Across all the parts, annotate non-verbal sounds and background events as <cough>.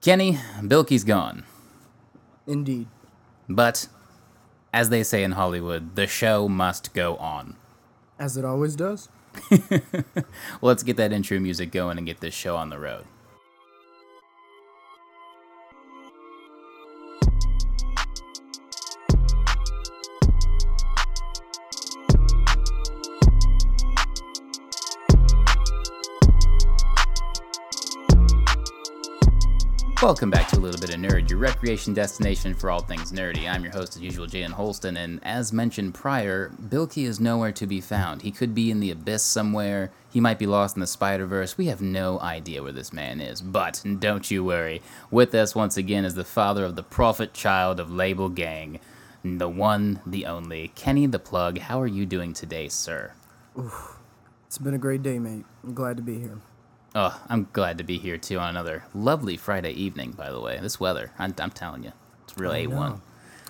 Kenny, Bilkey's gone. Indeed. But, as they say in Hollywood, the show must go on. As it always does. well, <laughs> let's get that intro music going and get this show on the road. Welcome back to a little bit of nerd, your recreation destination for all things nerdy. I'm your host, as usual, Jalen Holston, and as mentioned prior, Bilkey is nowhere to be found. He could be in the abyss somewhere. He might be lost in the Spider Verse. We have no idea where this man is. But don't you worry. With us once again is the father of the prophet child of Label Gang, the one, the only, Kenny the Plug. How are you doing today, sir? It's been a great day, mate. I'm glad to be here. Oh, I'm glad to be here too on another lovely Friday evening. By the way, this weather, I'm, I'm telling you, it's real a one.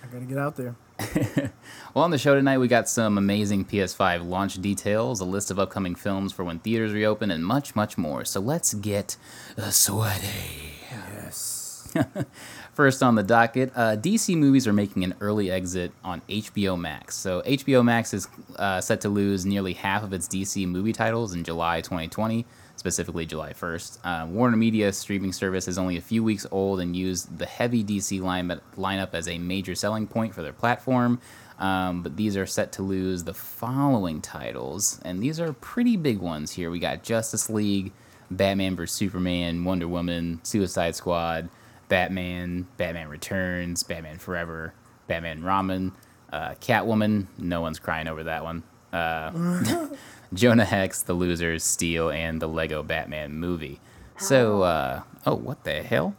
I gotta get out there. <laughs> Well, on the show tonight, we got some amazing PS5 launch details, a list of upcoming films for when theaters reopen, and much, much more. So let's get uh, sweaty. Yes. <laughs> First on the docket, uh, DC movies are making an early exit on HBO Max. So HBO Max is uh, set to lose nearly half of its DC movie titles in July 2020, specifically July 1st. Uh, Warner Media streaming service is only a few weeks old and used the heavy DC line- lineup as a major selling point for their platform. Um, but these are set to lose the following titles, and these are pretty big ones here. We got Justice League, Batman vs Superman, Wonder Woman, Suicide Squad, Batman, Batman Returns, Batman Forever, Batman & Robin, uh, Catwoman. No one's crying over that one. Uh, <laughs> <laughs> Jonah Hex, The Losers, Steel, and the Lego Batman movie. So, uh, oh, what the hell?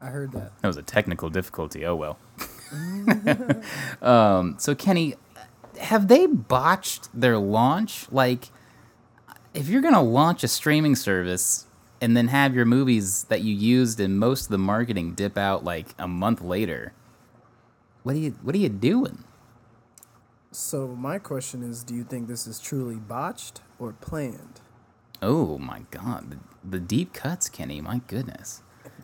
I heard that. That was a technical difficulty. Oh well. <laughs> um, so Kenny, have they botched their launch? Like, if you're gonna launch a streaming service and then have your movies that you used in most of the marketing dip out like a month later, what are you what are you doing? So my question is, do you think this is truly botched or planned? Oh my god, the, the deep cuts, Kenny. My goodness.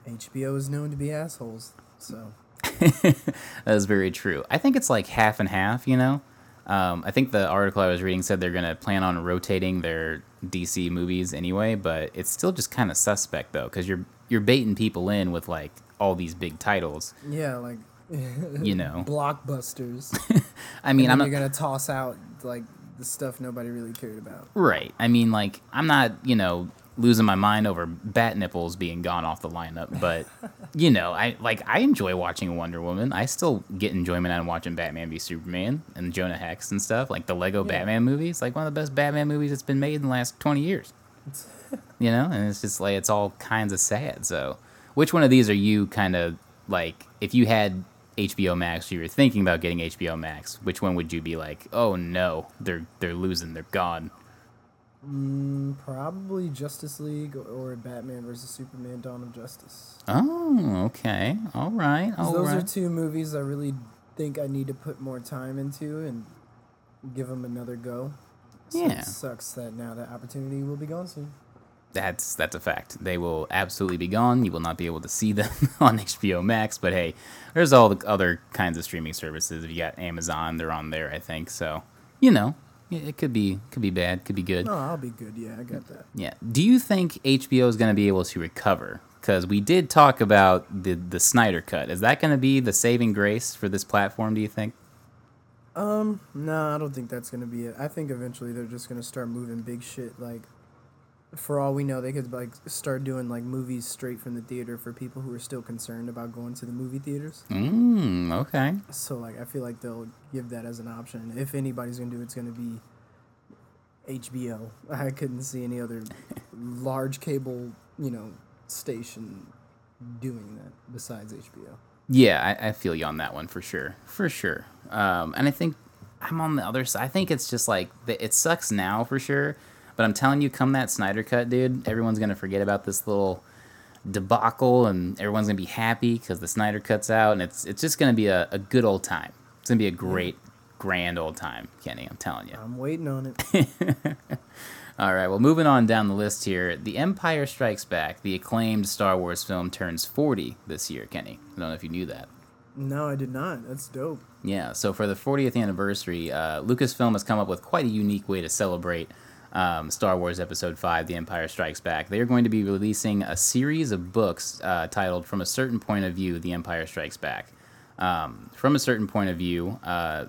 HBO is known to be assholes, so <laughs> That is very true. I think it's like half and half, you know? Um, I think the article I was reading said they're going to plan on rotating their DC movies anyway, but it's still just kind of suspect though, because you're you're baiting people in with like all these big titles, yeah, like <laughs> you know. blockbusters. <laughs> I mean, I'm not you're gonna toss out like the stuff nobody really cared about. right. I mean, like I'm not you know losing my mind over bat nipples being gone off the lineup, but <laughs> you know, I like I enjoy watching Wonder Woman. I still get enjoyment out of watching Batman v Superman and Jonah Hex and stuff. Like the Lego Yeah. Batman movies, like one of the best Batman movies that's been made in the last twenty years. you know, and it's just like it's all kinds of sad. So, which one of these are you kind of like? If you had HBO Max, you were thinking about getting HBO Max. Which one would you be like? Oh no, they're they're losing, they're gone. Mm, probably Justice League or Batman versus Superman: Dawn of Justice. Oh, okay, all right, all those right. are two movies I really think I need to put more time into and give them another go. So Yeah. It sucks that now that opportunity will be gone soon. That's that's a fact. They will absolutely be gone. You will not be able to see them <laughs> on HBO Max. But hey, there's all the other kinds of streaming services. If you got Amazon, they're on there, I think. So you know, it could be could be bad, could be good. No, I'll be good. Yeah, I got that. Yeah. Do you think HBO is going to be able to recover? Because we did talk about the the Snyder cut. Is that going to be the saving grace for this platform? Do you think? Um, no, I don't think that's gonna be it. I think eventually they're just gonna start moving big shit. Like, for all we know, they could like start doing like movies straight from the theater for people who are still concerned about going to the movie theaters. Mm, okay. So like, I feel like they'll give that as an option. If anybody's gonna do it, it's gonna be HBO. I couldn't see any other <laughs> large cable, you know, station doing that besides HBO. Yeah, I, I feel you on that one for sure, for sure. Um, and I think I'm on the other side. I think it's just like it sucks now for sure, but I'm telling you, come that Snyder cut, dude, everyone's gonna forget about this little debacle, and everyone's gonna be happy because the Snyder cut's out, and it's it's just gonna be a, a good old time. It's gonna be a great, grand old time, Kenny. I'm telling you. I'm waiting on it. <laughs> All right, well, moving on down the list here. The Empire Strikes Back, the acclaimed Star Wars film, turns 40 this year, Kenny. I don't know if you knew that. No, I did not. That's dope. Yeah, so for the 40th anniversary, uh, Lucasfilm has come up with quite a unique way to celebrate um, Star Wars Episode 5 The Empire Strikes Back. They are going to be releasing a series of books uh, titled From a Certain Point of View The Empire Strikes Back. Um, from a certain point of view, uh,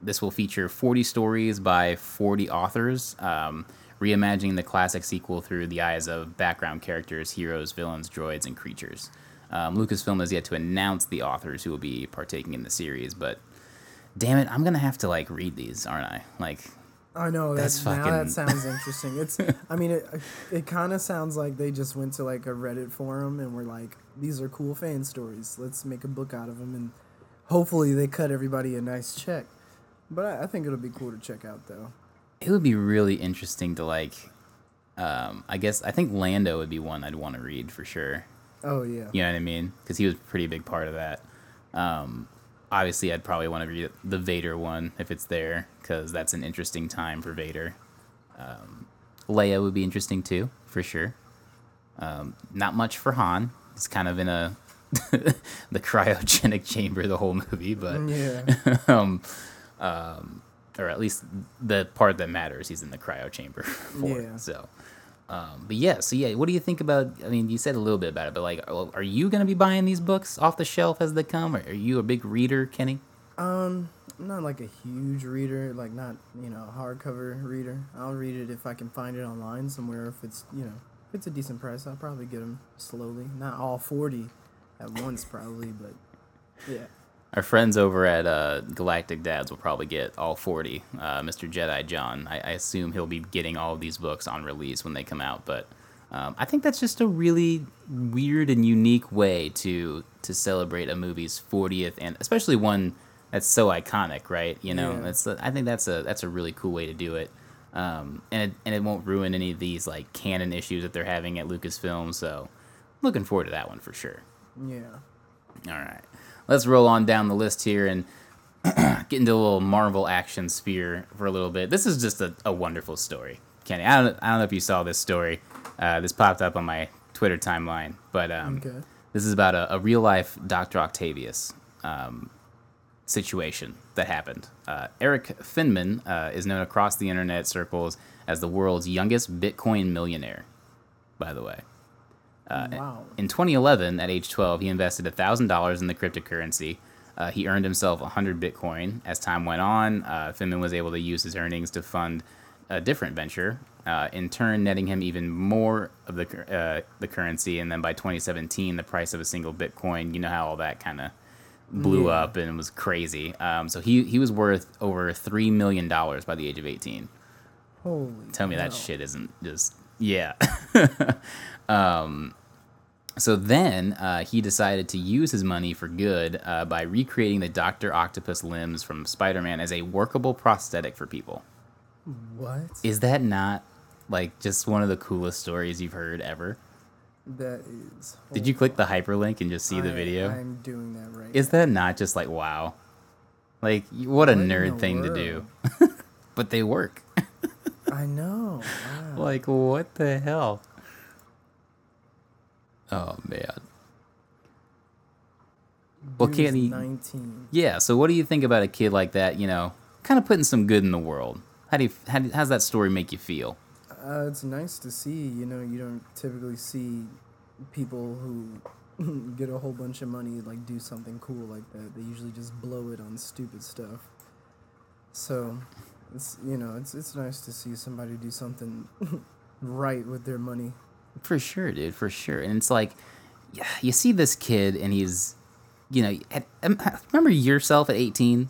this will feature 40 stories by 40 authors, um, reimagining the classic sequel through the eyes of background characters, heroes, villains, droids, and creatures. Um, Lucasfilm has yet to announce the authors who will be partaking in the series, but damn it, I'm gonna have to like read these, aren't I? Like, I know That's that now that sounds <laughs> interesting. It's I mean it it kind of sounds like they just went to like a Reddit forum and were like these are cool fan stories. Let's make a book out of them and hopefully they cut everybody a nice check. But I, I think it'll be cool to check out though. it would be really interesting to like. Um, I guess I think Lando would be one I'd want to read for sure. Oh yeah. You know what I mean? Because he was a pretty big part of that. Um, obviously, I'd probably want to read the Vader one if it's there, because that's an interesting time for Vader. Um, Leia would be interesting too, for sure. Um, not much for Han. He's kind of in a <laughs> the cryogenic <laughs> chamber the whole movie, but Yeah. <laughs> um, um, or at least the part that matters, he's in the cryo chamber for. Yeah. So, um, but yeah, so yeah, what do you think about? I mean, you said a little bit about it, but like, are you gonna be buying these books off the shelf as they come? Or are you a big reader, Kenny? Um, I'm not like a huge reader, like not you know a hardcover reader. I'll read it if I can find it online somewhere. If it's you know if it's a decent price, I'll probably get them slowly. Not all forty at once, probably, but yeah. Our friends over at uh, Galactic Dads will probably get all 40. Uh, Mr. Jedi John, I, I assume he'll be getting all of these books on release when they come out. But um, I think that's just a really weird and unique way to to celebrate a movie's 40th, and especially one that's so iconic, right? You know, Yeah. that's I think that's a that's a really cool way to do it. Um, and it, and it won't ruin any of these like canon issues that they're having at Lucasfilm. So, looking forward to that one for sure. Yeah. All right. Let's roll on down the list here and <clears throat> get into a little Marvel action sphere for a little bit. This is just a, a wonderful story. Kenny, I don't, I don't know if you saw this story. Uh, this popped up on my Twitter timeline, but um, Okay. this is about a, a real life Dr. Octavius um, situation that happened. Uh, Eric Finman uh, is known across the internet circles as the world's youngest Bitcoin millionaire, by the way. Uh, wow. In 2011, at age 12, he invested $1,000 in the cryptocurrency. Uh, he earned himself 100 Bitcoin. As time went on, uh, Finman was able to use his earnings to fund a different venture, uh, in turn netting him even more of the uh, the currency. And then by 2017, the price of a single Bitcoin, you know how all that kind of blew Yeah. up and was crazy. Um, so he he was worth over three million dollars by the age of 18. Holy. Tell me that shit isn't just yeah. <laughs> um, so then uh, he decided to use his money for good uh, by recreating the Doctor Octopus limbs from Spider-Man as a workable prosthetic for people. What? Is that not like just one of the coolest stories you've heard ever? That is. Did you click the hyperlink and just see the video? I'm doing that right. Is that not just like wow? Like what a What nerd thing to do. <laughs> but they work. <laughs> I know. Wow. Like, what the hell? Oh, man. Well, can't he- 19. Yeah, so what do you think about a kid like that, you know, kind of putting some good in the world? How do you, how, do- how's that story make you feel? Uh, it's nice to see. You know, you don't typically see people who <laughs> get a whole bunch of money like do something cool like that. They usually just blow it on stupid stuff. So, it's you know, it's it's nice to see somebody do something <laughs> right with their money. For sure, dude, for sure. And it's like, yeah, you see this kid, and he's, you know, at, um, remember yourself at 18?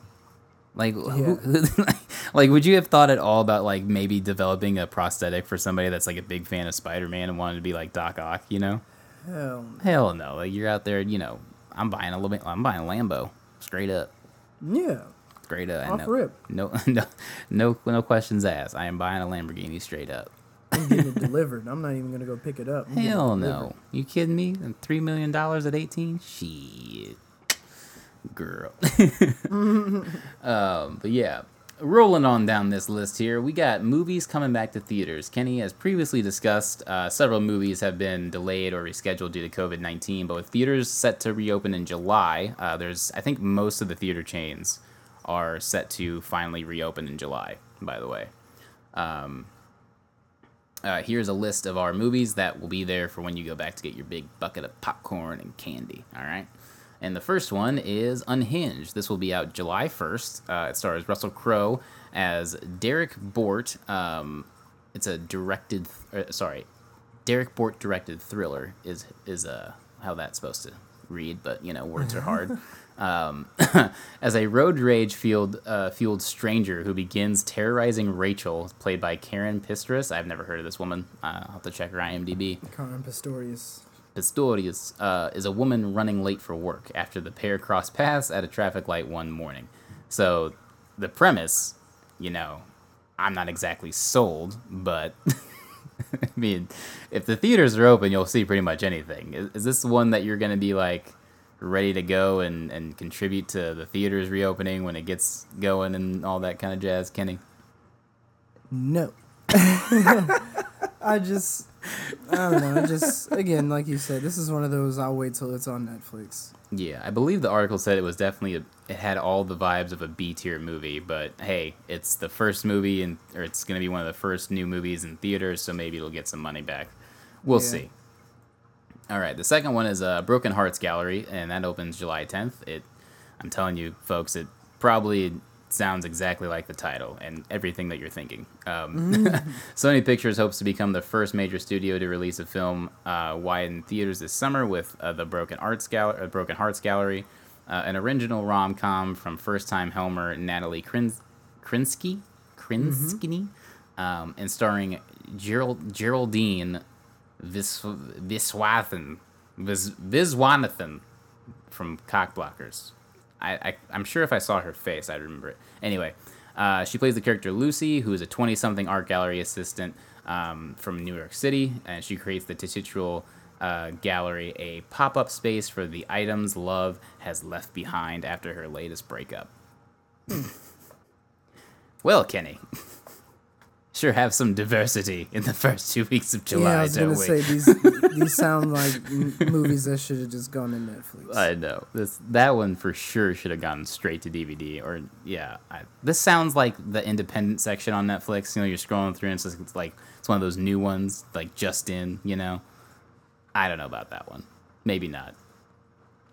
Like, who, <laughs> like, would you have thought at all about like maybe developing a prosthetic for somebody that's like a big fan of Spider-Man and wanted to be like Doc Ock? You know? Hell, Hell no. Like you're out there, you know. I'm buying a little bit. I'm buying a Lambo, straight up, yeah, straight up. off no, rip. no, <laughs> no, no, no questions asked. I am buying a Lamborghini, straight up. I'm getting it delivered. I'm not even gonna go pick it up. I'm getting it Hell no. You kidding me? And Three million dollars at 18? Shit. Girl. <laughs> um, but yeah. rolling on down this list here, we got movies coming back to theaters. Kenny, as previously discussed, uh, several movies have been delayed or rescheduled due to COVID 19, but with theaters set to reopen in July, uh, there's, I think, most of the theater chains are set to finally reopen in July, by the way. Um, uh, here's a list of our movies that will be there for when you go back to get your big bucket of popcorn and candy, all right? And the first one is Unhinged. This will be out July 1st. Uh, it stars Russell Crowe as Derrick Borte. Um, it's a directed, uh, sorry, Derrick Borte directed thriller is is uh, how that's supposed to read, but you know words are hard. <laughs> Um, <coughs> as a road rage fueled uh, fueled stranger who begins terrorizing Rachel, played by Caren Pistorius. I've never heard of this woman. Uh, I'll have to check her IMDb. Caren Pistorius. Pistorius uh, is a woman running late for work after the pair cross paths at a traffic light one morning. So, the premise, you know, I'm not exactly sold, but <laughs> I mean, if the theaters are open, you'll see pretty much anything. Is, is this one that you're going to be like ready to go and, and contribute to the theaters reopening when it gets going and all that kind of jazz, Kenny? No. <laughs> I just, I don't know. I just, again, like you said, this is one of those. I'll wait till it's on Netflix. Yeah, I believe the article said it was definitely a, it had all the vibes of a B tier movie, but hey, it's the first movie and or it's going to be one of the first new movies in theaters, so maybe it'll get some money back. We'll Yeah. see. All right, the second one is uh, Broken Hearts Gallery, and that opens July 10th. It, I'm telling you, folks, it probably sounds exactly like the title and everything that you're thinking. Um, <laughs> Sony Pictures hopes to become the first major studio to release a film uh, wide in theaters this summer with uh, the Broken Arts Gallery, uh, Broken Hearts Gallery, uh, an original rom-com from first-time Helmer Natalie Krins- Krinsky, Krinsky, um, and starring Gerald- Geraldine Vis- Viswathan, Vis- Viswanathan from Cockblockers. I, I, I'm sure if I saw her face, I'd remember it. Anyway, uh, she plays the character Lucy, who is a 20 something art gallery assistant um, from New York City, and she creates the titular uh, gallery, a pop up space for the items love has left behind after her latest breakup. <laughs> well, Kenny. <laughs> Sure, have some diversity in the first two weeks of July, yeah, I was don't gonna we? say these <laughs> these sound like m- movies that should have just gone to Netflix. I know this that one for sure should have gone straight to DVD or yeah. I, this sounds like the independent section on Netflix. You know, you're scrolling through and it's, just, it's like it's one of those new ones, like just in. You know, I don't know about that one. Maybe not.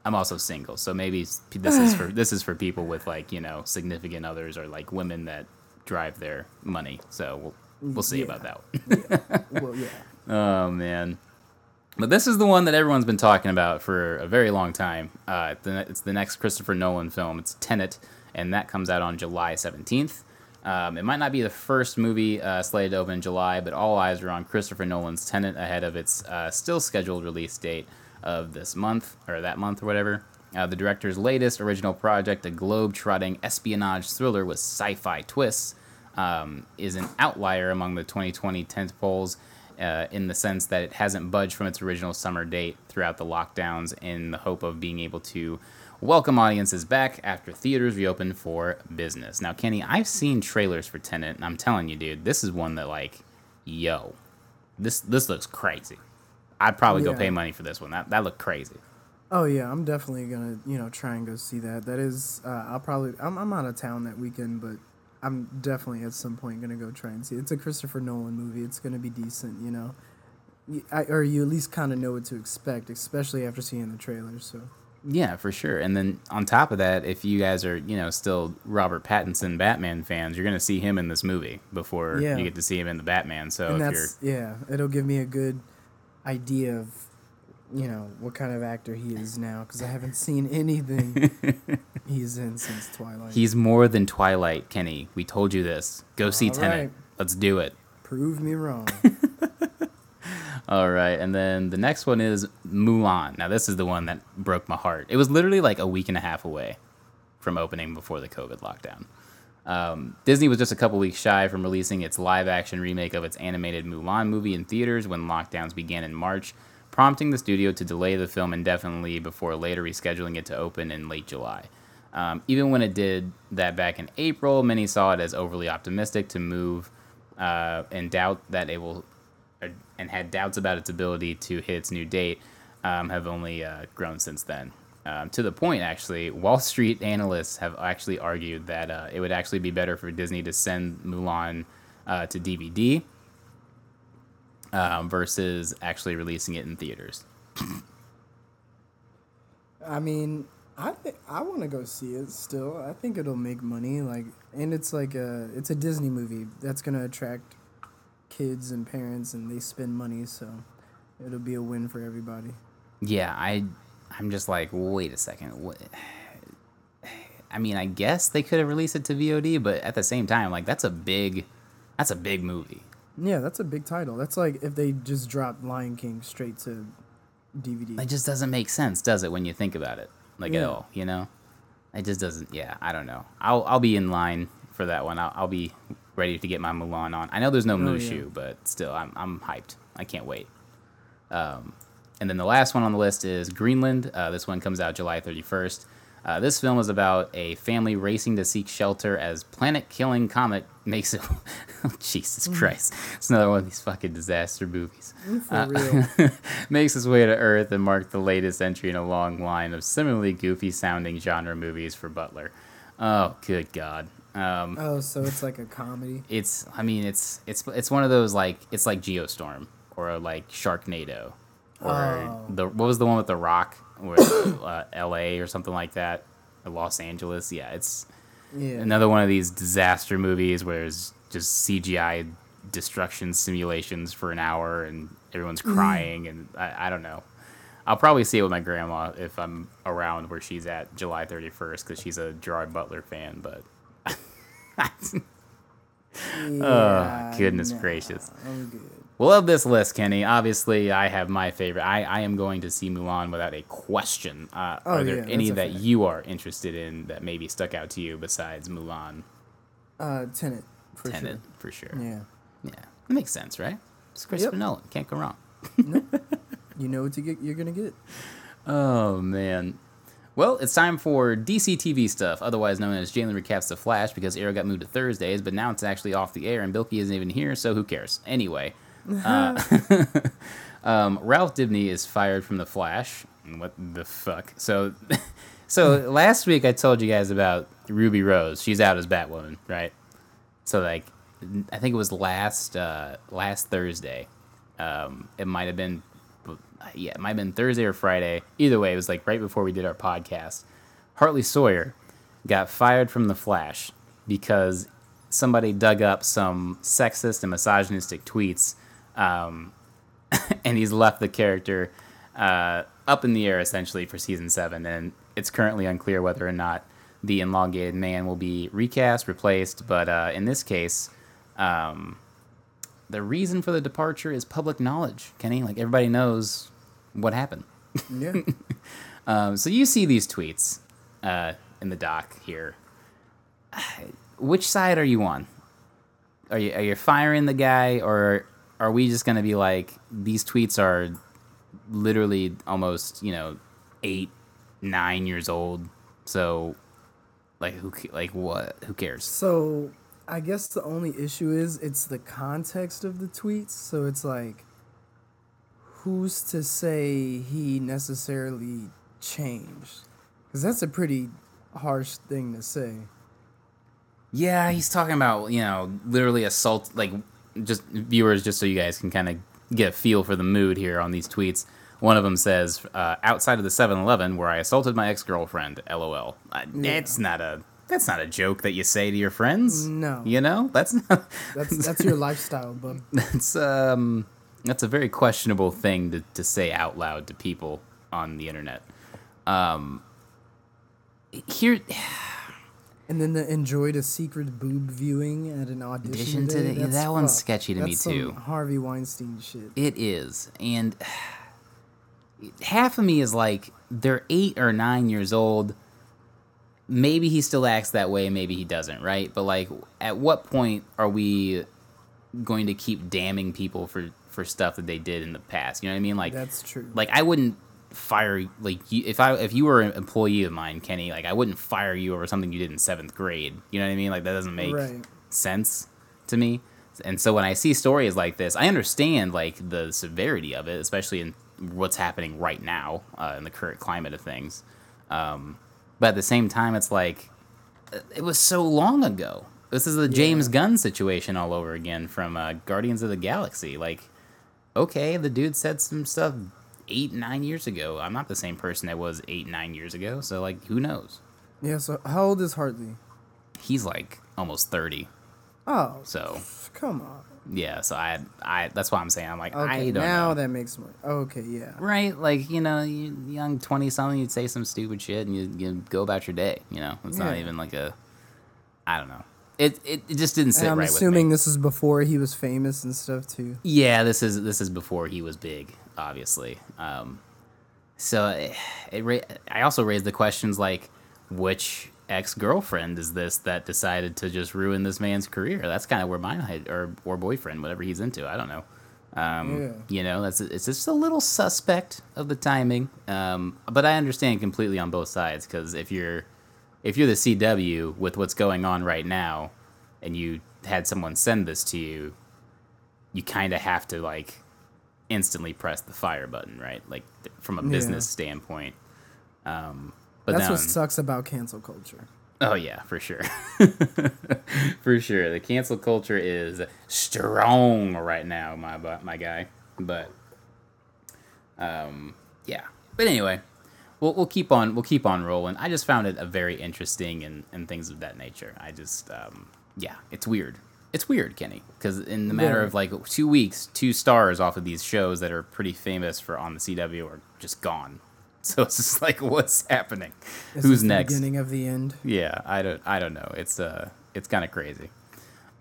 I'm also single, so maybe this is for <sighs> this is for people with like you know significant others or like women that drive their money. So we'll we'll see Yeah. about that <laughs> one. well, yeah. <laughs> Oh man. But this is the one that everyone's been talking about for a very long time. Uh, it's the next Christopher Nolan film. It's Tenet, and that comes out on July 17th. Um, it might not be the first movie uh, slated to open in July, but all eyes are on Christopher Nolan's Tenet ahead of its uh, still scheduled release date of this month, or that month, or whatever. Uh, the director's latest original project, a globe-trotting espionage thriller with sci-fi twists, um, is an outlier among the 2020 tentpoles uh, in the sense that it hasn't budged from its original summer date throughout the lockdowns in the hope of being able to welcome audiences back after theaters reopen for business. Now, Kenny, I've seen trailers for Tenet, and I'm telling you, dude, this is one that, like, yo, this this looks crazy. I'd probably go pay money for this one. That that looked crazy. Oh yeah, I'm definitely gonna you know try and go see that. That is, uh, I'll probably I'm I'm out of town that weekend, but I'm definitely at some point gonna go try and see. it. It's a Christopher Nolan movie. It's gonna be decent, you know, I, or you at least kind of know what to expect, especially after seeing the trailer. So Yeah, for sure. And then on top of that, if you guys are, you know, still Robert Pattinson Batman fans, you're going to see him in this movie before Yeah. you get to see him in the Batman. So and if that's yeah, it'll give me a good idea of you know what kind of actor he is now because I haven't seen anything <laughs> he's in since Twilight. He's more than Twilight, Kenny. We told you this. Go see All Tenet. right. Let's do it. Prove me wrong. <laughs> All right, and then the next one is Mulan. Now this is the one that broke my heart. It was literally like a week and a half away from opening before the COVID lockdown. Um, Disney was just a couple weeks shy from releasing its live-action remake of its animated Mulan movie in theaters when lockdowns began in March, prompting the studio to delay the film indefinitely before later rescheduling it to open in late July. Um, even when it did that back in April, many saw it as overly optimistic to move uh, and doubt that it will, uh, and had doubts about its ability to hit its new date, um, have only uh, grown since then. Um, to the point, actually, Wall <laughs> Street analysts have actually argued that uh, it would actually be better for Disney to send Mulan uh, to DVD um, versus actually releasing it in theaters. I mean, I think I want to go see it still. I think it'll make money. Like, and it's like a it's a Disney movie that's gonna attract kids and parents, and they spend money, so it'll be a win for everybody. Yeah, I, I'm just like, wait a second. What? I mean, I guess they could have released it to VOD, but at the same time, like that's a big, that's a big movie. Yeah, that's a big title. That's like if they just dropped Lion King straight to DVD. It just doesn't make sense, does it, when you think about it, like at all? You know, it just doesn't. Yeah, I don't know. I'll I'll be in line for that one. I'll, I'll be ready to get my Mulan on. I know there's no Oh, yeah. Mushu, but still, I'm I'm hyped. I can't wait. Um, and then the last one on the list is Greenland. Uh, this one comes out July 31st. Uh, this film is about a family racing to seek shelter as planet-killing comet makes it. oh, <laughs> Jesus Mm. Christ! It's another one of these fucking disaster movies. For Uh, real. <laughs> makes its way to Earth and marked the latest entry in a long line of similarly goofy-sounding genre movies for Butler. Oh, good God! Um, oh, so it's like a comedy. it's I mean it's it's it's one of those like it's like Geostorm or like Sharknado or Oh. the what was the one with the Rock or <coughs> uh, L.A. or something like that, or Los Angeles. Yeah, it's Yeah. another one of these disaster movies where it's just CGI destruction simulations for an hour and everyone's crying and I, I don't know. I'll probably see it with my grandma if I'm around where she's at July 31st because she's a Gerard Butler fan, but. <laughs> Yeah, goodness nah, gracious. Well, of this list, Kenny, obviously I have my favorite. I, I am going to see Mulan without a question. Uh, Oh, are there yeah, any that you are interested in that maybe stuck out to you besides Mulan? Uh, Tenet for Tenet, for sure. sure. Yeah. Yeah, that makes sense, right? It's Christopher Yep. Nolan. Can't go wrong. <laughs> You know what to get. You're gonna get. Oh man. Well, it's time for DC TV stuff, otherwise known as Jalen recaps the Flash, because Arrow got moved to Thursdays, but now it's actually off the air, and Bilkey isn't even here, so who cares? Anyway, uh, <laughs> um, Ralph Dibny is fired from the Flash. What the fuck? So, <laughs> so last week I told you guys about Ruby Rose. She's out as Batwoman, right? So like, I think it was last uh, last Thursday. Um, it might have been, yeah, it might have been Thursday or Friday. Either way, it was like right before we did our podcast. Hartley Sawyer got fired from the Flash because somebody dug up some sexist and misogynistic tweets, um, <laughs> and he's left the character uh, up in the air essentially for season seven, and it's currently unclear whether or not the elongated man will be recast, replaced. But uh, in this case, um, the reason for the departure is public knowledge. Kenny, like everybody knows what happened. Yeah. <laughs> Um, so you see these tweets uh, in the doc here. <sighs> Which side are you on? Are you are you firing the guy, or are we just gonna be like these tweets are literally almost you know eight nine years old? So like who like what? Who cares? So I guess the only issue is it's the context of the tweets. So it's like, who's to say he necessarily changed? Because that's a pretty harsh thing to say. Yeah, he's talking about, you know, literally assault, like, just viewers, just so you guys can kind of get a feel for the mood here on these tweets. One of them says, uh, outside of the 7 Eleven where I assaulted my ex girlfriend, lol. Uh, That's not a. That's not a joke that you say to your friends. No. You know? That's not. <laughs> That's that's your lifestyle, bub. <laughs> That's, um. That's a very questionable thing to, to say out loud to people on the internet. Um. Here. And then the enjoyed a secret boob viewing at an audition. Audition day? today? Yeah, That's that one's sketchy to me, That's some too. Harvey Weinstein shit. It is. And half of me is like, they're eight or nine years old. Maybe he still acts that way, maybe he doesn't, right? But like, at what point are we going to keep damning people for, for stuff that they did in the past? You know what I mean? Like, That's true. like I wouldn't fire like you, if I if you were an employee of mine, Kenny, like I wouldn't fire you over something you did in seventh grade. You know what I mean? Like that doesn't make Right. sense to me. And so when I see stories like this, I understand like the severity of it, especially in what's happening right now uh, in the current climate of things. Um, but at the same time, it's like uh, it was so long ago. This is the James Gunn situation all over again from uh, Guardians of the Galaxy. Like, okay, the dude said some stuff eight, nine years ago. I'm not the same person I was eight, nine years ago. So, like, who knows? Yeah. So how old is Hartley? He's like almost 30. Oh, So, come on. yeah. So, I, I, that's why I'm saying, I'm like, I Okay, don't now know. that makes more. Okay, yeah. Right? Like, you know, you young 20 something, you'd say some stupid shit and you, you go about your day. You know, it's not even like a, I don't know. It, it, it just didn't sit And I'm right with me. assuming this is before he was famous and stuff too. Yeah, this is this is before he was big, obviously. Um, so it, it ra- I also raised the questions like, which ex girlfriend is this that decided to just ruin this man's career? That's kind of where mine had, or or boyfriend, whatever he's into. I don't know. Um, Yeah. You know, that's it's just a little suspect of the timing. Um, but I understand completely on both sides because if you're if you're the CW with what's going on right now, and you had someone send this to you, you kind of have to like instantly press the fire button, right? Like th- from a Yeah. business standpoint. Um, but That's then, what sucks about cancel culture. oh yeah, for sure, <laughs> for sure. The cancel culture is strong right now, my my guy. But um, yeah. But anyway, we'll we'll keep on we'll keep on rolling. I just found it a very interesting and and things of that nature. I just um, yeah, it's weird. It's weird, Kenny, because in the matter Yeah. of like two weeks, two stars off of these shows that are pretty famous for on the CW are just gone. <laughs> So it's just like, what's happening? This Who's next? beginning of the end. Yeah, I don't I don't know. It's uh it's kind of crazy.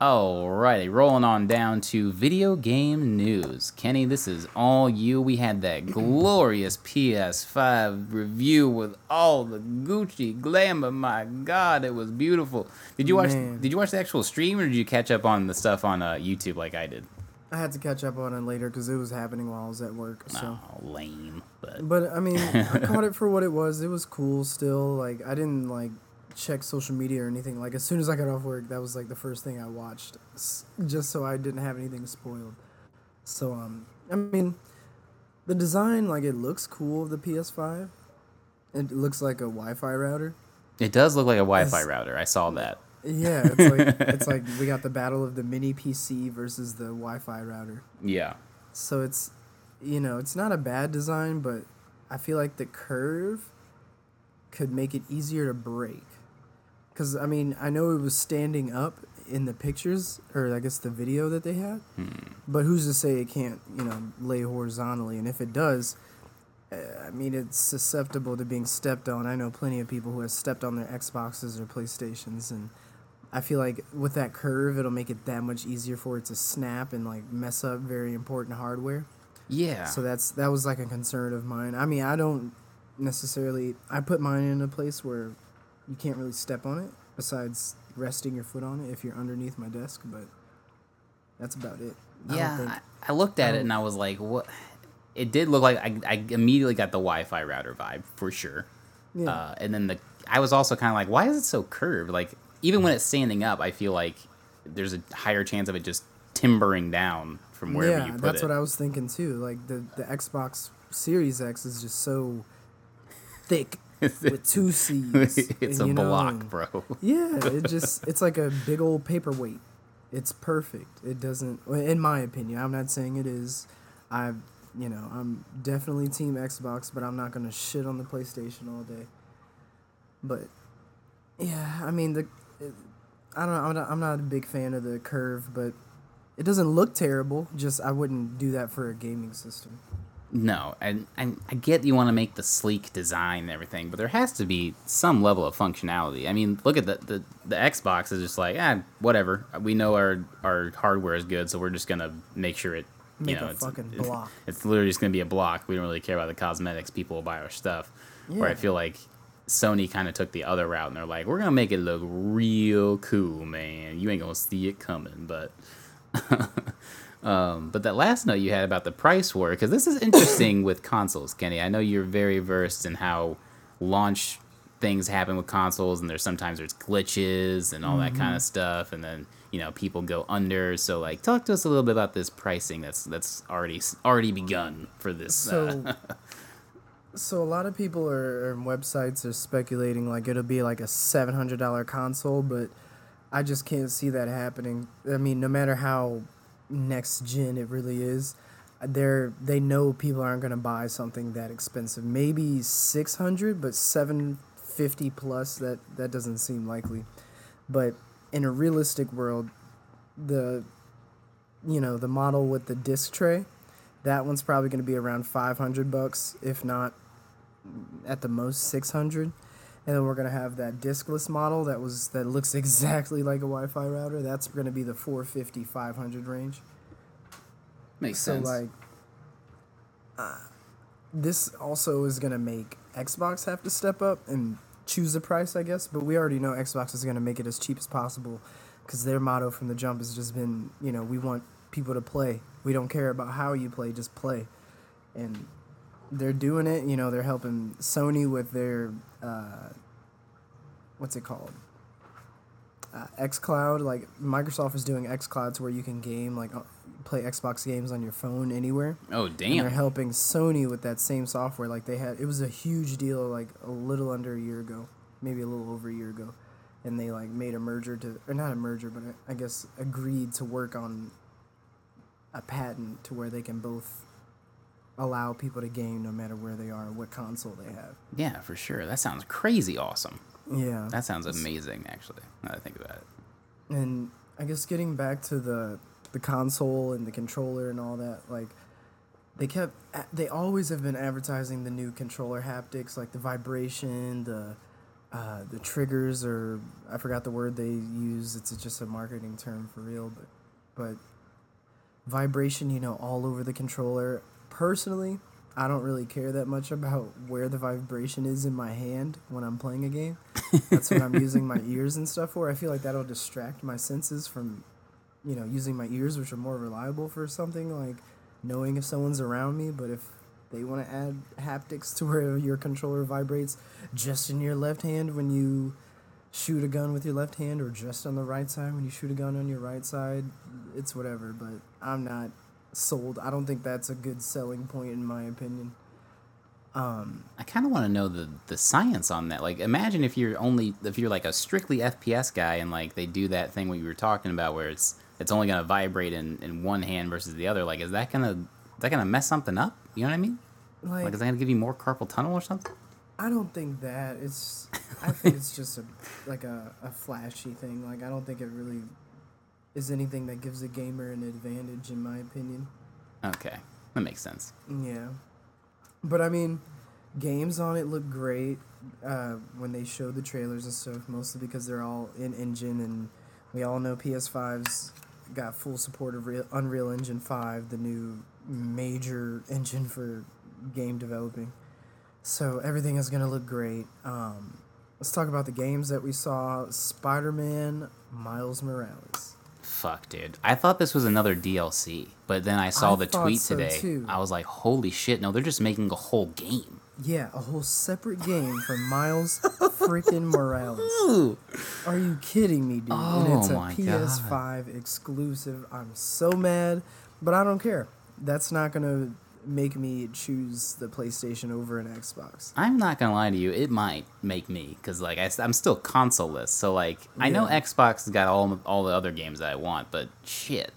Alrighty, rolling on down to video game news. Kenny, this is all you. We had that <clears throat> glorious PS5 review with all the Gucci glamour. My God, it was beautiful. Did you watch? Man. Did you watch the actual stream, or did you catch up on the stuff on uh, YouTube like I did? I had to catch up on it later because it was happening while I was at work. So, Oh, lame. But but I mean, I <laughs> caught it for what it was. It was cool still. Like I didn't like check social media or anything. Like as soon as I got off work, that was like the first thing I watched, just so I didn't have anything spoiled. So um, I mean, the design like it looks cool of the PS5. It looks like a Wi-Fi router. it does look like a Wi-Fi router. I saw that. Yeah, it's like <laughs> it's like we got the battle of the mini PC versus the Wi-Fi router. Yeah. So it's, you know, it's not a bad design, but I feel like the curve could make it easier to break. Because, I mean, I know it was standing up in the pictures, or I guess the video that they had, but who's to say it can't, you know, lay horizontally? And if it does, uh, I mean, it's susceptible to being stepped on. I know plenty of people who have stepped on their Xboxes or PlayStations, and I feel like with that curve, it'll make it that much easier for it to snap and like mess up very important hardware. Yeah. So that's that was like a concern of mine. I mean, I don't necessarily. I put mine in a place where you can't really step on it, besides resting your foot on it if you're underneath my desk. But that's about it. I yeah, think- I, I looked at it and I was like, what? It did look like I, I immediately got the Wi-Fi router vibe for sure. yeah. Uh, and then the I was also kind of like, why is it so curved? Like even when it's standing up, I feel like there's a higher chance of it just timbering down from wherever yeah, you put that's it. what I was thinking too. Like the the Xbox Series X is just so thick <laughs> with two C's. it's and, a know, block, bro. Yeah, it <laughs> just it's like a big old paperweight. It's perfect. It doesn't in my opinion. I'm not saying it is. I you know, I'm definitely team Xbox, but I'm not going to shit on the PlayStation all day. But yeah, I mean the it, I don't know, I'm not, I'm not a big fan of the curve, but it doesn't look terrible. Just I wouldn't do that for a gaming system. No, and, and I get you want to make the sleek design and everything, but there has to be some level of functionality. I mean, look at the the, the Xbox is just like, ah, whatever. We know our our hardware is good, so we're just gonna make sure it. Make you know, a it's, fucking it's- block. It's literally just gonna be a block. We don't really care about the cosmetics. People will buy our stuff. Where I feel like Sony kind of took the other route, and they're like, we're gonna make it look real cool, man. You ain't gonna see it coming, but <laughs> Um, but that last note you had about the price war, because this is <coughs> interesting with consoles, Kenny. I know you're very versed in how launch things happen with consoles, and there's sometimes there's glitches and all that kind of stuff, and then you know people go under. So like, talk to us a little bit about this pricing that's that's already already begun for this. So, uh, <laughs> so a lot of people are and websites are speculating like it'll be like a seven hundred dollar console, but I just can't see that happening. I mean, no matter how next gen it really is, they're they know people aren't gonna buy something that expensive. Maybe six hundred, but seven fifty plus that that doesn't seem likely. But in a realistic world, the you know the model with the disc tray, that one's probably going to be around five hundred bucks, if not at the most six hundred. And then we're gonna have that discless model that was that looks <laughs> exactly like a Wi-Fi router. That's gonna be the 450, 500 range. makes So sense. like, uh, this also is gonna make Xbox have to step up and choose a price, I guess. But we already know Xbox is gonna make it as cheap as possible, because their motto from the jump has just been, you know, we want people to play. We don't care about how you play, just play. And they're doing it. You know, they're helping Sony with their uh, what's it called? Uh, XCloud. Like Microsoft is doing XCloud to where you can game like uh, play Xbox games on your phone anywhere. oh And they're helping Sony with that same software. Like they had, it was a huge deal. Like a little under a year ago, maybe a little over a year ago, and they like made a merger to, or not a merger, but I I guess agreed to work on a patent to where they can both allow people to game no matter where they are, what console they have. Yeah, for sure. That sounds crazy awesome. Yeah. That sounds amazing, actually. Now that I think about it. and I guess getting back to the the console and the controller and all that, like they kept they always have been advertising the new controller haptics, like the vibration, the uh, the triggers, or I forgot the word they use. It's just a marketing term for real, but but vibration, you know, all over the controller. Personally, I don't really care that much about where the vibration is in my hand when I'm playing a game. That's what I'm using my <laughs> ears and stuff for. I feel like that'll distract my senses from, you know, using my ears, which are more reliable for something like knowing if someone's around me. But if they want to add haptics to where your controller vibrates just in your left hand when you shoot a gun with your left hand or just on the right side when you shoot a gun on your right side, it's whatever. But I'm not sold. I don't think that's a good selling point in my opinion. Um, I kind of want to know the the science on that. Like, imagine if you're only if you're like a strictly FPS guy and like they do that thing what you were talking about where it's it's only gonna vibrate in, in one hand versus the other. Like, is that gonna is that gonna mess something up? You know what I mean? like, Like, is that gonna give you more carpal tunnel or something? I don't think that it's. I think it's just a like a, a flashy thing. Like I don't think it really is anything that gives a gamer an advantage, in my opinion. Okay, that makes sense. Yeah, but I mean, games on it look great uh, when they show the trailers and stuff. Mostly because they're all in engine, and we all know PS5's got full support of Real, Unreal Engine Five, the new major engine for game developing. So everything is gonna look great. Um, let's talk about the games that we saw: Spider-Man, Miles Morales. Fuck, dude. I thought this was another DLC, but then I saw I the tweet so, today. too. I was like, holy shit! No, they're just making a whole game. Yeah, a whole separate game for <laughs> Miles freaking Morales. <laughs> Are you kidding me, dude? Oh and it's oh a my PS5 exclusive. I'm so mad, but I don't care. That's not gonna make me choose the PlayStation over an Xbox. I'm not gonna lie to you, it might make me because like I, am still consoleless. So like I know Xbox has got all all the other games that I want, but shit,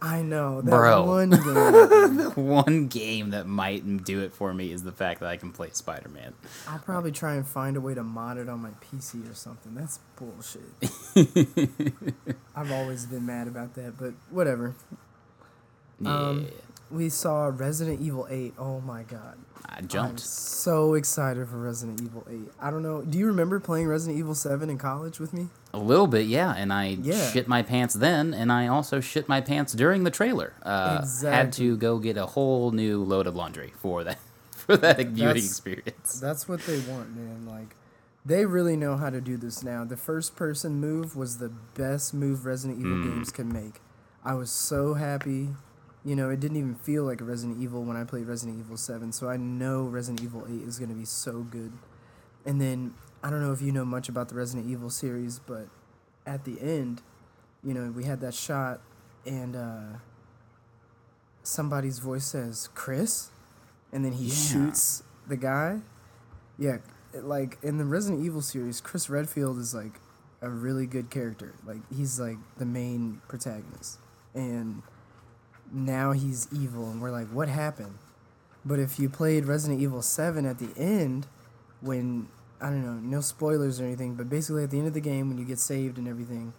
I know that Bro. one <laughs> game. one game that might do it for me is the fact that I can play Spider Man. I'll probably try and find a way to mod it on my PC or something. That's bullshit. <laughs> I've always been mad about that, but whatever. Yeah, Um, We saw Resident Evil 8. Oh my god. I I'm jumped. so excited for Resident Evil 8. I don't know. Do you remember playing Resident Evil 7 in college with me? A little bit, yeah, and I Yeah. shit my pants then, and I also shit my pants during the trailer. Uh, Had to go get a whole new load of laundry for that <laughs> for that viewing That's- experience. That's what they want, man. Like, they really know how to do this now. The first person move was the best move Resident Evil Mm. games can make. I was so happy. You know, it didn't even feel like a Resident Evil when I played Resident Evil 7, so I know Resident Evil 8 is going to be so good. And then, I don't know if you know much about the Resident Evil series, but at the end, you know, we had that shot, and uh, somebody's voice says, Chris? And then he Yeah. shoots the guy. Yeah, it- like in the Resident Evil series, Chris Redfield is like a really good character. Like he's like the main protagonist. And now he's evil and we're like what happened? But if you played Resident Evil 7 at the end when I don't know, no spoilers or anything, but basically at the end of the game when you get saved and everything,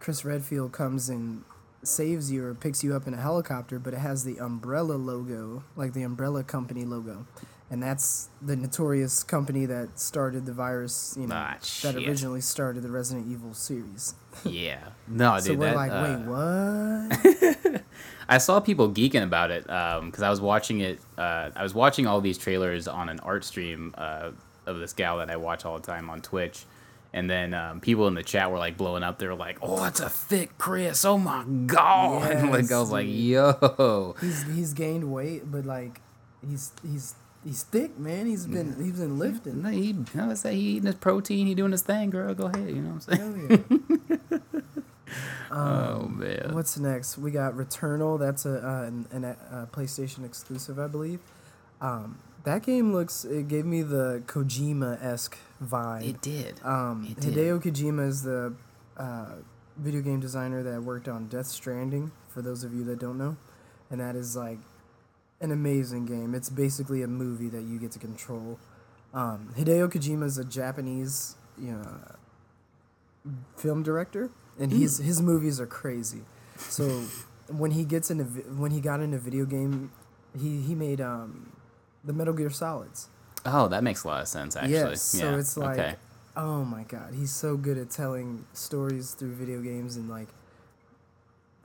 Chris Redfield comes and saves you or picks you up in a helicopter, but it has the Umbrella logo, like the Umbrella Company logo. And that's the notorious company that started the virus, you know, Ah, that originally started the Resident Evil series. Yeah. <laughs> No, so dude. we're that, like, uh, wait, what? <laughs> I saw people geeking about it because I was watching it. Uh, I was watching all these trailers on an art stream uh, of this gal that I watch all the time on Twitch, and then um, people in the chat were like blowing up. They were like, "Oh, it's a thick Chris! Oh my god!" <laughs> like I was Yes, like, "Yo." he's he's gained weight, but like he's he's he's thick, man. He's been he's been lifting. No, he, I would say he eating his protein, he doing his thing, girl. Go ahead, you know what I'm saying? Hell yeah. <laughs> oh man. What's next? We got Returnal. That's a uh, an, an, a PlayStation exclusive, I believe. Um, that game looks. It gave me the Kojima esque vibe. It did. Um, It did. Hideo Kojima is the uh, video game designer that worked on Death Stranding. For those of you that don't know, and that is like an amazing game. It's basically a movie that you get to control. Um, Hideo Kojima is a Japanese, you know, film director, and his his movies are crazy. So <laughs> when he gets into when he got into video game, he he made um, the Metal Gear Solids. Oh, that makes a lot of sense. Actually, Yes, so Yeah, it's like, okay. oh my god, he's so good at telling stories through video games, and like,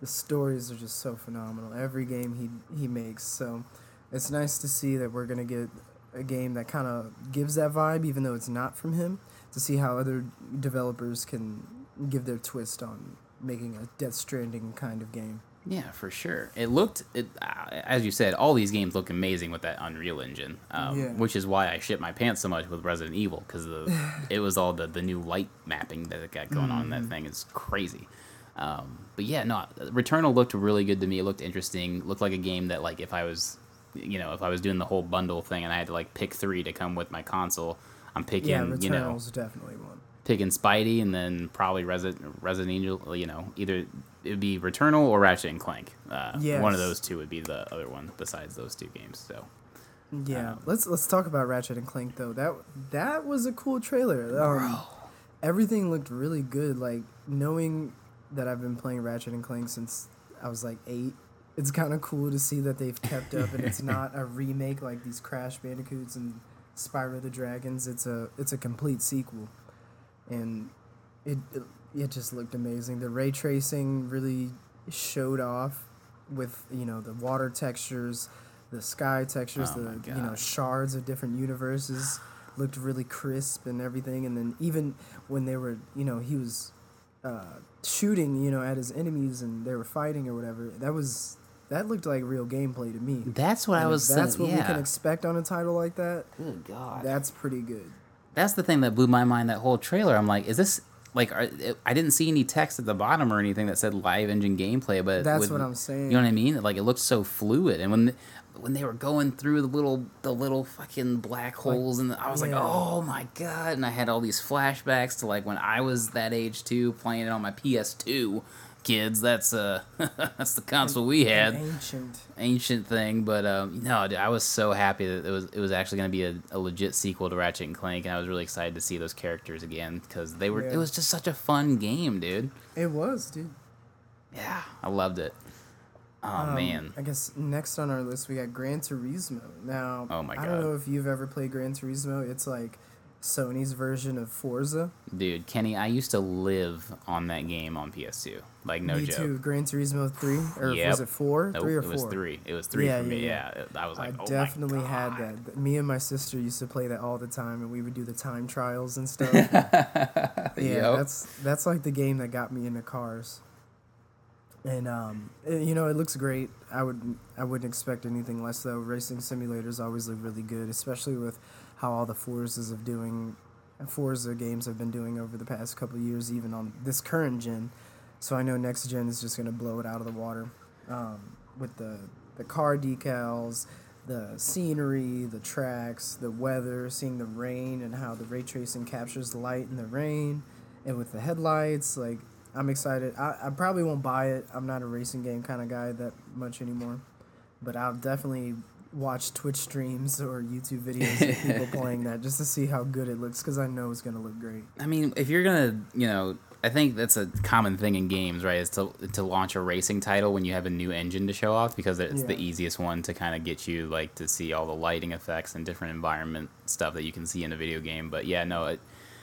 the stories are just so phenomenal. Every game he he makes, so it's nice to see that we're gonna get a game that kind of gives that vibe, even though it's not from him. To see how other developers can give their twist on making a Death Stranding kind of game. Yeah, for sure. It looked, it, uh, as you said, all these games look amazing with that Unreal Engine, um, Yeah. which is why I shit my pants so much with Resident Evil because <laughs> it was all the, the new light mapping that it got going on Mm-hmm. that thing is crazy. Um, but yeah, no, Returnal looked really good to me. It looked interesting. Looked like a game that like if I was, you know, if I was doing the whole bundle thing and I had to like pick three to come with my console, I'm picking, Yeah, you know, definitely one. picking Spidey and then probably Resident Resident Angel. You know, either it would be Returnal or Ratchet and Clank. Uh, one of those two would be the other one besides those two games. So Yeah, Um, let's let's talk about Ratchet and Clank though. That that was a cool trailer. Um, everything looked really good. Like knowing that I've been playing Ratchet and Clank since I was like eight, it's kind of cool to see that they've kept up and it's <laughs> not a remake like these Crash Bandicoots and Spyro the Dragons. It's a it's a complete sequel, and it it, it just looked amazing. The ray tracing really showed off with you know the water textures, the sky textures, Oh the you know shards of different universes looked really crisp and everything. And then even when they were you know he was uh, shooting you know at his enemies and they were fighting or whatever, that was that looked like real gameplay to me. that's what I And if was. That's saying, what yeah. we can expect on a title like that. Good God. That's pretty good. that's the thing that blew my mind. That whole trailer. I'm like, is this like? Are, I didn't see any text at the bottom or anything that said live engine gameplay. But That's with- what I'm saying. You know what I mean? Like it looked so fluid, and when. When they were going through the little the little fucking black holes and I was like, "Oh my god." And I had all these flashbacks to like when I was that age too playing it on my PS2. Kids, that's uh <laughs> that's the console we had. An ancient. Ancient thing, but um no, dude, I was so happy that it was it was actually going to be a, a legit sequel to Ratchet and Clank and I was really excited to see those characters again cuz they were Yeah. it was just such a fun game, dude. It was, dude. Yeah, I loved it. Oh Um, man. I guess next on our list we got Gran Turismo. Now, Oh my I don't know if you've ever played Gran Turismo. It's like Sony's version of Forza. Dude, Kenny, I used to live on that game on PS2. Like no Me joke. too. Gran Turismo three or Yep. was it four? Nope, three or it was four? three. It was three Yeah, for me. yeah, Yeah, I was like, I oh definitely had that. Me and my sister used to play that all the time, and we would do the time trials and <laughs> stuff. yeah, Yep. that's that's like the game that got me into cars. And um, eh, you know it looks great. I would I wouldn't expect anything less though. Racing simulators always look really good, especially with how all the Forzas of doing Forza games have been doing over the past couple years, even on this current gen. So I know next gen is just gonna blow it out of the water um, with the the car decals, the scenery, the tracks, the weather, seeing the rain and how the ray tracing captures the light in the rain, and with the headlights. Like I'm excited. I, I probably won't buy it. I'm not a racing game kind of guy that much anymore, but I'll definitely watch Twitch streams or YouTube videos of <laughs> people playing that just to see how good it looks because I know it's gonna look great. I mean, if you're gonna, you know, I think that's a common thing in games, right? Is to to launch a racing title when you have a new engine to show off because it's the easiest one to kind of get you like to see all the lighting effects and different environment stuff that you can see in a video game. But yeah, no, it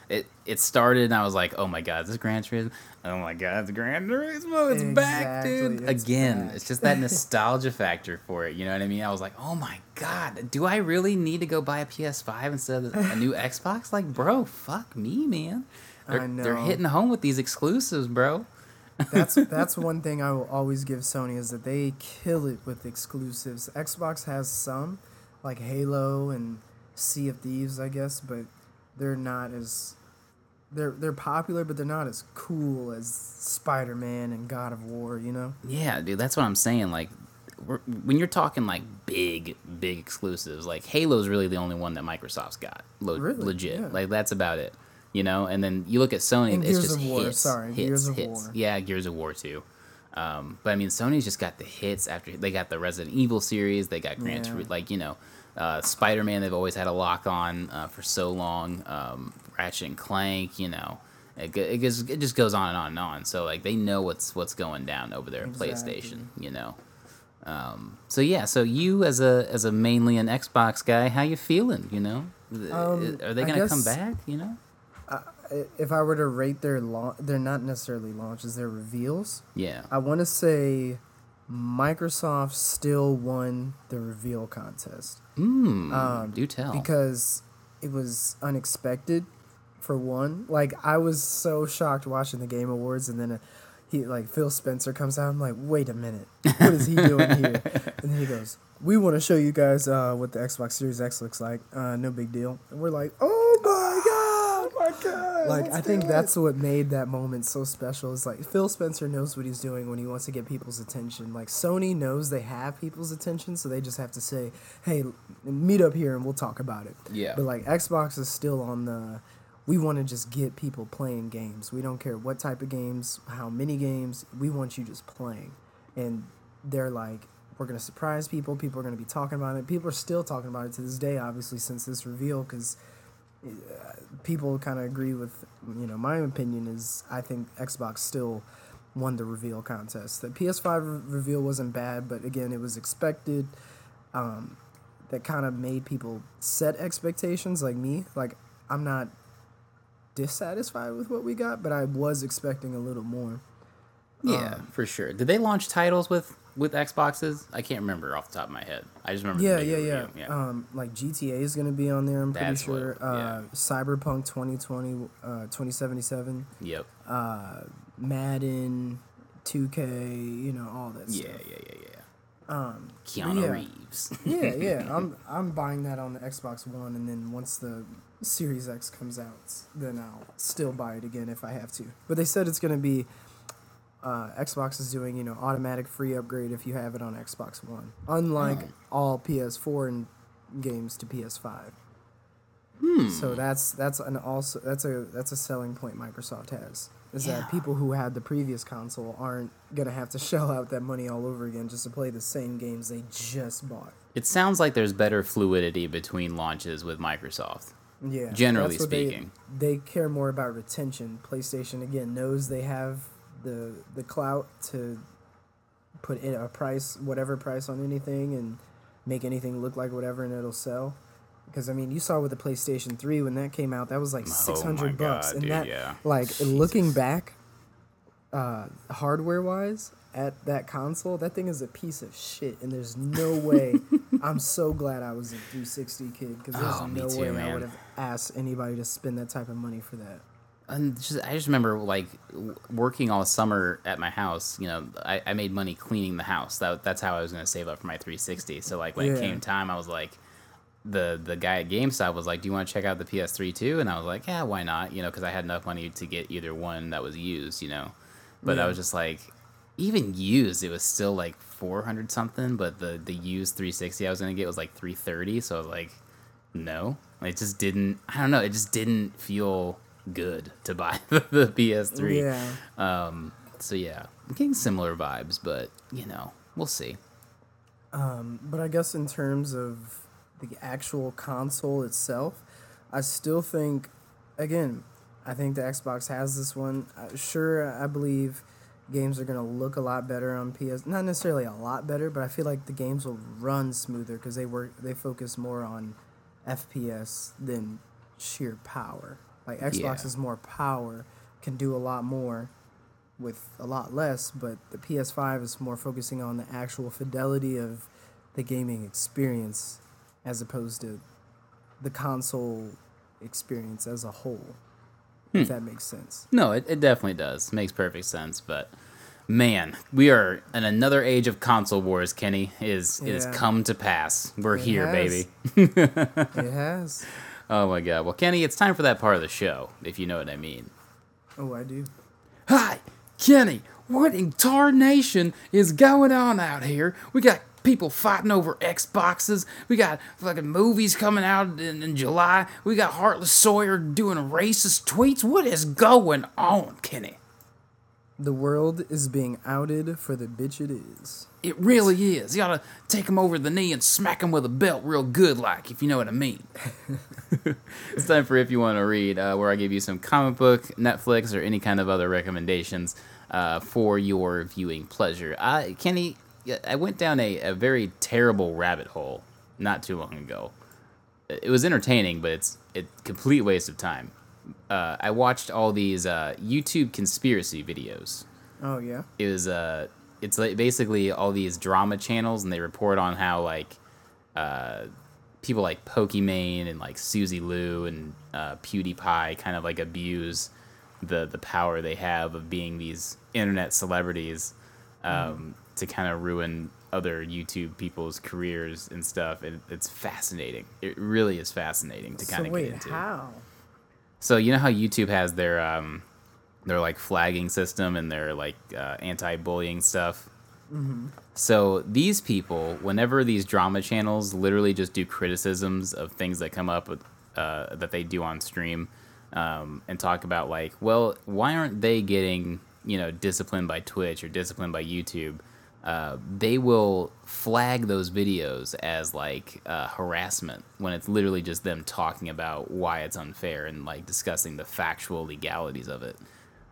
it it started and I was like, oh my god, this is Gran Turismo. Oh my god, it's Gran Turismo. It's back, dude. It's Again, back. it's just that <laughs> nostalgia factor for it. You know what I mean? I was like, oh my god, do I really need to go buy a PS5 instead of a new <laughs> Xbox? Like, bro, fuck me, man. They're, I they're hitting home with these exclusives, bro. That's <laughs> that's one thing I will always give Sony is that they kill it with exclusives. Xbox has some, like Halo and Sea of Thieves, I guess, but they're not as they're they're popular, but they're not as cool as Spider Man and God of War. You know? Yeah, dude, that's what I'm saying. Like, we're, when you're talking like big, big exclusives, like Halo's really the only one that Microsoft's got, Lo- Really? legit. Yeah. Like that's about it, you know. And then you look at Sony, And it's Gears just of War, hits, sorry, hits, Gears of hits. War. Yeah, Gears of War too. Um, but I mean, Sony's just got the hits after they got the Resident Evil series, they got Gran Yeah. Like you know, uh, Spider Man. They've always had a lock on uh, for so long. Um, Ratchet and Clank, you know. It, it, just, it just goes on and on and on. So like they know what's what's going down over there at Exactly. PlayStation, you know. Um, so yeah, so you as a as a mainly an Xbox guy, how you feeling? You know, Um, are they gonna come back? You know, I- If I were to rate their launch, they're not necessarily launches; they're reveals. yeah, I want to say Microsoft still won the reveal contest. mm, Um, do tell. because it was unexpected for one like i was so shocked watching the game awards and then uh he like phil spencer comes out i'm like wait a minute what is he <laughs> doing here and then he goes we want to show you guys uh, what the xbox series x looks like uh, no big deal and we're like oh my god my god! like I think that's what made that moment so special. Is like Phil Spencer knows what he's doing when he wants to get people's attention. Like Sony knows they have people's attention, so they just have to say, "Hey, meet up here and we'll talk about it." Yeah. But like Xbox is still on the. We want to just get people playing games. We don't care what type of games, how many games. We want you just playing, and they're like, we're gonna surprise people. People are gonna be talking about it. People are still talking about it to this day, obviously since this reveal, because people kind of agree with you know my opinion is I think Xbox still won the reveal contest. The PS5 re- reveal wasn't bad, but again it was expected. Um, that kind of made people set expectations like me. Like I'm not dissatisfied with what we got, but I was expecting a little more. yeah, um, for sure. Did they launch titles with with Xboxes? I can't remember off the top of my head. I just remember. Yeah, the yeah, video yeah. Um, like GTA is gonna be on there. I'm pretty That's what- sure. yeah. Uh, Cyberpunk 2020, uh, 2077. Yep. uh, Madden, 2K, you know, all that Yeah, stuff. yeah, yeah, yeah. Um, Keanu yeah. Reeves. <laughs> yeah, yeah. <laughs> I'm I'm buying that on the Xbox One, and then once the Series X comes out, then I'll still buy it again if I have to. But they said it's gonna be. Uh, Xbox is doing, you know, automatic free upgrade if you have it on Xbox One, unlike Oh. all PS4 and games to PS5. Hmm. So that's that's an also that's a that's a selling point Microsoft has is Yeah. that people who had the previous console aren't gonna have to <laughs> shell out that money all over again just to play the same games they just bought. It sounds like there's better fluidity between launches with Microsoft. Yeah, Generally what they- speaking. they, care more about retention. PlayStation again knows they have the the clout to put in a price, whatever price on anything, and make anything look like whatever, and it'll sell. Because I mean, you saw with the PlayStation Three when that came out, that was like Oh six my hundred bucks, God, and dude, that yeah. like looking back, uh, hardware wise, at that console, that thing is a piece of shit, and there's no <laughs> way. I'm so glad I was a 360 kid because there's Oh, no too, way I would have asked anybody to spend that type of money for that. and just, I just remember like working all summer at my house. You know, I, I made money cleaning the house. That that's how I was gonna save up for my 360. So like when it came time, I was like, the the guy at GameStop was like, "Do you want to check out the PS3 too?" And I was like, "Yeah, why not?" You know, because I had enough money to get either one that was used. You know, but I was just like, even used, it was still like 400 something. But the the used 360 I was gonna get was like 330. So I was like, no, it just didn't. I don't know. It just didn't feel good to buy <laughs> the PS3. Yeah. Um. So yeah, I'm getting similar vibes, but you know, we'll see. Um, but I guess in terms of the actual console itself, I still think, again, I think the Xbox has this one. Uh, sure, I believe games are going to look a lot better on PS. Not necessarily a lot better, but I feel like the games will run smoother because they work. They focus more on FPS than sheer power. Like Xbox Yeah. is more power, can do a lot more with a lot less, but the PS5 is more focusing on the actual fidelity of the gaming experience as opposed to the console experience as a whole. Hmm. If that makes sense. No, it, it definitely does. Makes perfect sense. But man, we are in another age of console wars. Kenny is it has come to pass. We're It here, has. baby. it has. <laughs> Oh my god. Well, Kenny, it's time for that part of the show, if you know what I mean. Oh, I do. Hi, Kenny. What in tarnation is going on out here? We got people fighting over Xboxes. We got fucking movies coming out in, in July. We got Hartley Sawyer doing racist tweets. What is going on, Kenny? The world is being outed for the bitch it is. It really is. You ought to take him over the knee and smack him with a belt real good, like, if you know what I mean. <laughs> it's time for If You Want to Read, uh, where I give you some comic book, Netflix, or any kind of other recommendations uh, for your viewing pleasure. I, Kenny, yeah, I went down a, a very terrible rabbit hole not too long ago. It was entertaining, but it's a complete waste of time. Uh, I watched all these uh, YouTube conspiracy videos Oh yeah. it was uh it's like basically all these drama channels and they report on how like uh people like Pokimane and like Susie Lou and uh, PewDiePie kind of like abuse the the power they have of being these internet celebrities um, to kind of ruin other YouTube people's careers and stuff. And it's fascinating. It really is fascinating to kind So of wait, get into. how? So you know how YouTube has their um, their like flagging system and their like uh, anti-bullying stuff. So these people, whenever these drama channels literally just do criticisms of things that come up with, uh, that they do on stream, um, and talk about like, well, why aren't they getting you know disciplined by Twitch or disciplined by YouTube? Uh, they will flag those videos as like uh, harassment when it's literally just them talking about why it's unfair and like discussing the factual legalities of it.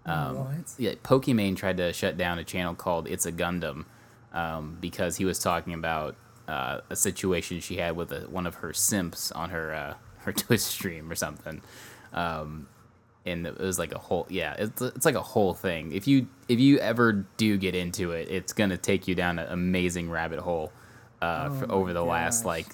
Um, What? yeah, Pokimane tried to shut down a channel called It's a Gundam um, because he was talking about uh, a situation she had with a, one of her simps on her uh, <laughs> her Twitch stream or something. Um, and it was like a whole yeah, it's, it's like a whole thing. If you if you ever do get into it, it's gonna take you down an amazing rabbit hole uh, for, Oh over my the last like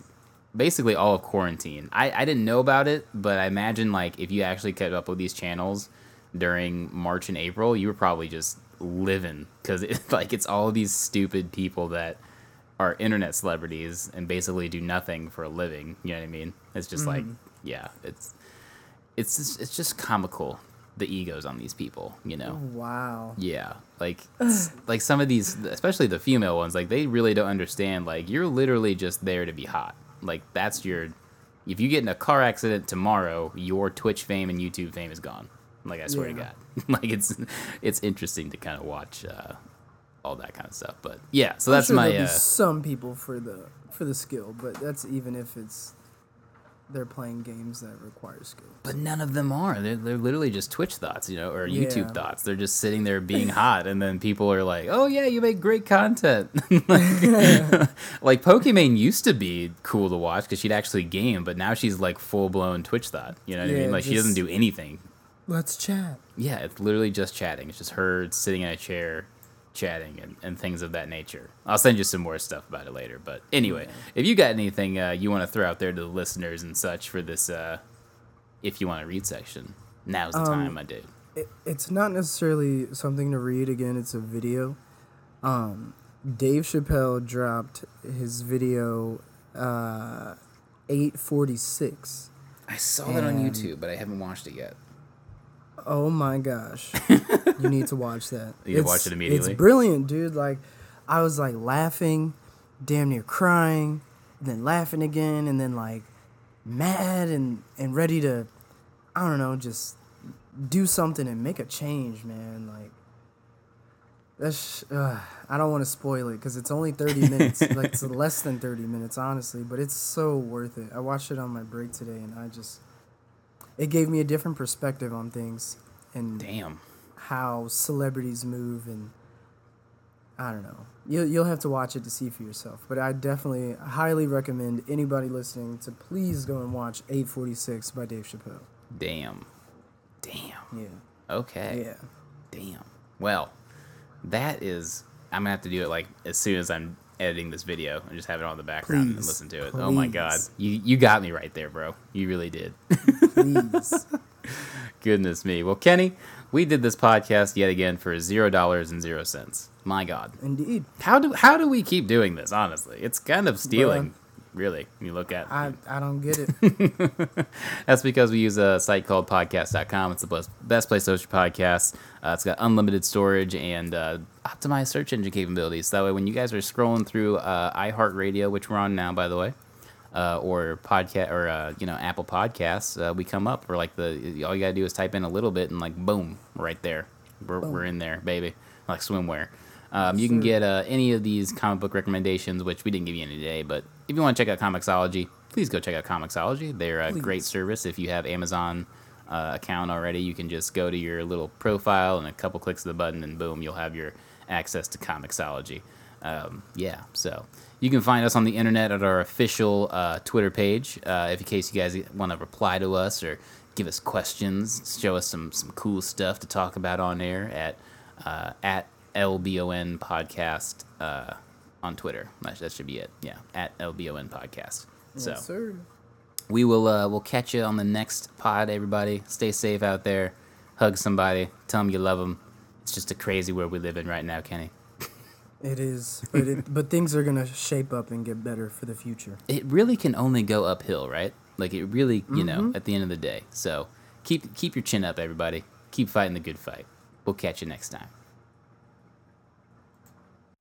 basically all of quarantine. I, I didn't know about it, but I imagine like if you actually kept up with these channels during March and April, you were probably just living because it's <laughs> like it's all of these stupid people that are internet celebrities and basically do nothing for a living. You know what I mean? It's just like yeah, it's it's just, it's just comical the egos on these people. You know? Wow. Yeah, like like some of these, especially the female ones, like they really don't understand. Like you're literally just there to be hot. Like that's your. If you get in a car accident tomorrow, your Twitch fame and YouTube fame is gone. Like I swear to God, <laughs> like it's it's interesting to kind of watch uh, all that kind of stuff. But yeah, so I'm that's sure my. Uh, some people for the for the skill, but that's even if it's they're playing games that require skill. but none of them are. They're, they're literally just Twitch thoughts, you know, or YouTube Yeah. thoughts. They're just sitting there being <laughs> hot, and then people are like, "Oh yeah, you make great content." like, <laughs> <laughs> like Pokimane used to be cool to watch because she'd actually game, but now she's like full blown Twitch thought. You know what I mean? Like she doesn't do anything. Let's chat. Yeah, it's literally just chatting. It's just her sitting in a chair, chatting and, and things of that nature. I'll send you some more stuff about it later. But anyway, if you got anything uh, you want to throw out there to the listeners and such for this, uh, if you want to read section, now's the Um, time, my dude. It, it's not necessarily something to read. Again, it's a video. Um, Dave Chappelle dropped his video uh, 846. I saw that on YouTube, but I haven't watched it yet. Oh my gosh. <laughs> you need to watch that. <laughs> You gotta watch it immediately? It's brilliant, dude. Like I was like laughing, damn near crying, then laughing again, and then like mad and and ready to I don't know, just do something and make a change, man. Like that's uh, I don't want to spoil it because it's only 30 <laughs> minutes. like it's less than 30 minutes, honestly, but it's so worth it. I watched it on my break today, and I just it gave me a different perspective on things and Damn. how celebrities move and I don't know. You'll you'll have to watch it to see for yourself. But I definitely highly recommend anybody listening to please go and watch 846 by Dave Chappelle. Damn. Damn. Yeah. Okay. Yeah. Damn. Well, that is. I'm gonna have to do it like as soon as I'm editing this video and just have it on the background and listen to it. Oh my god, you you got me right there, bro. You really did. <laughs> Please. <laughs> Goodness me. Well, Kenny, we did this podcast yet again for zero dollars and zero cents. My God, Indeed. how do how do we keep doing this? Honestly, it's kind of stealing. Really, when you look at I, I don't get it. <laughs> That's because we use a site called podcast.com. It's the best, best place to host your podcasts. Uh, it's got unlimited storage and uh, optimized search engine capabilities. So that way, when you guys are scrolling through uh, iHeartRadio, which we're on now, by the way, uh, or podcast or uh, you know Apple Podcasts, uh, we come up. Or like the all you gotta do is type in a little bit and like boom, right there, we're, we're in there, baby, like swimwear. Um, you can get uh, any of these comic book recommendations, which we didn't give you any today, but if you want to check out Comixology, please go check out Comixology. They're a great service. If you have Amazon uh, account already, you can just go to your little profile and a couple clicks of the button, and boom, you'll have your access to Comixology. Um, yeah, so you can find us on the internet at our official uh, Twitter page. Uh, if in case you guys want to reply to us or give us questions, show us some some cool stuff to talk about on air at uh, at LBON podcast uh, on Twitter. That, should be it. Yeah, at LBON podcast. So sir. we will uh, we'll catch you on the next pod. Everybody, stay safe out there. Hug somebody. Tell them you love them. It's just a crazy world we live in right now, Kenny. <laughs> It is, but it, but things are gonna shape up and get better for the future. It really can only go uphill, right? Like it really, you know, Mm-hmm. at the end of the day. So keep keep your chin up, everybody. Keep fighting the good fight. We'll catch you next time.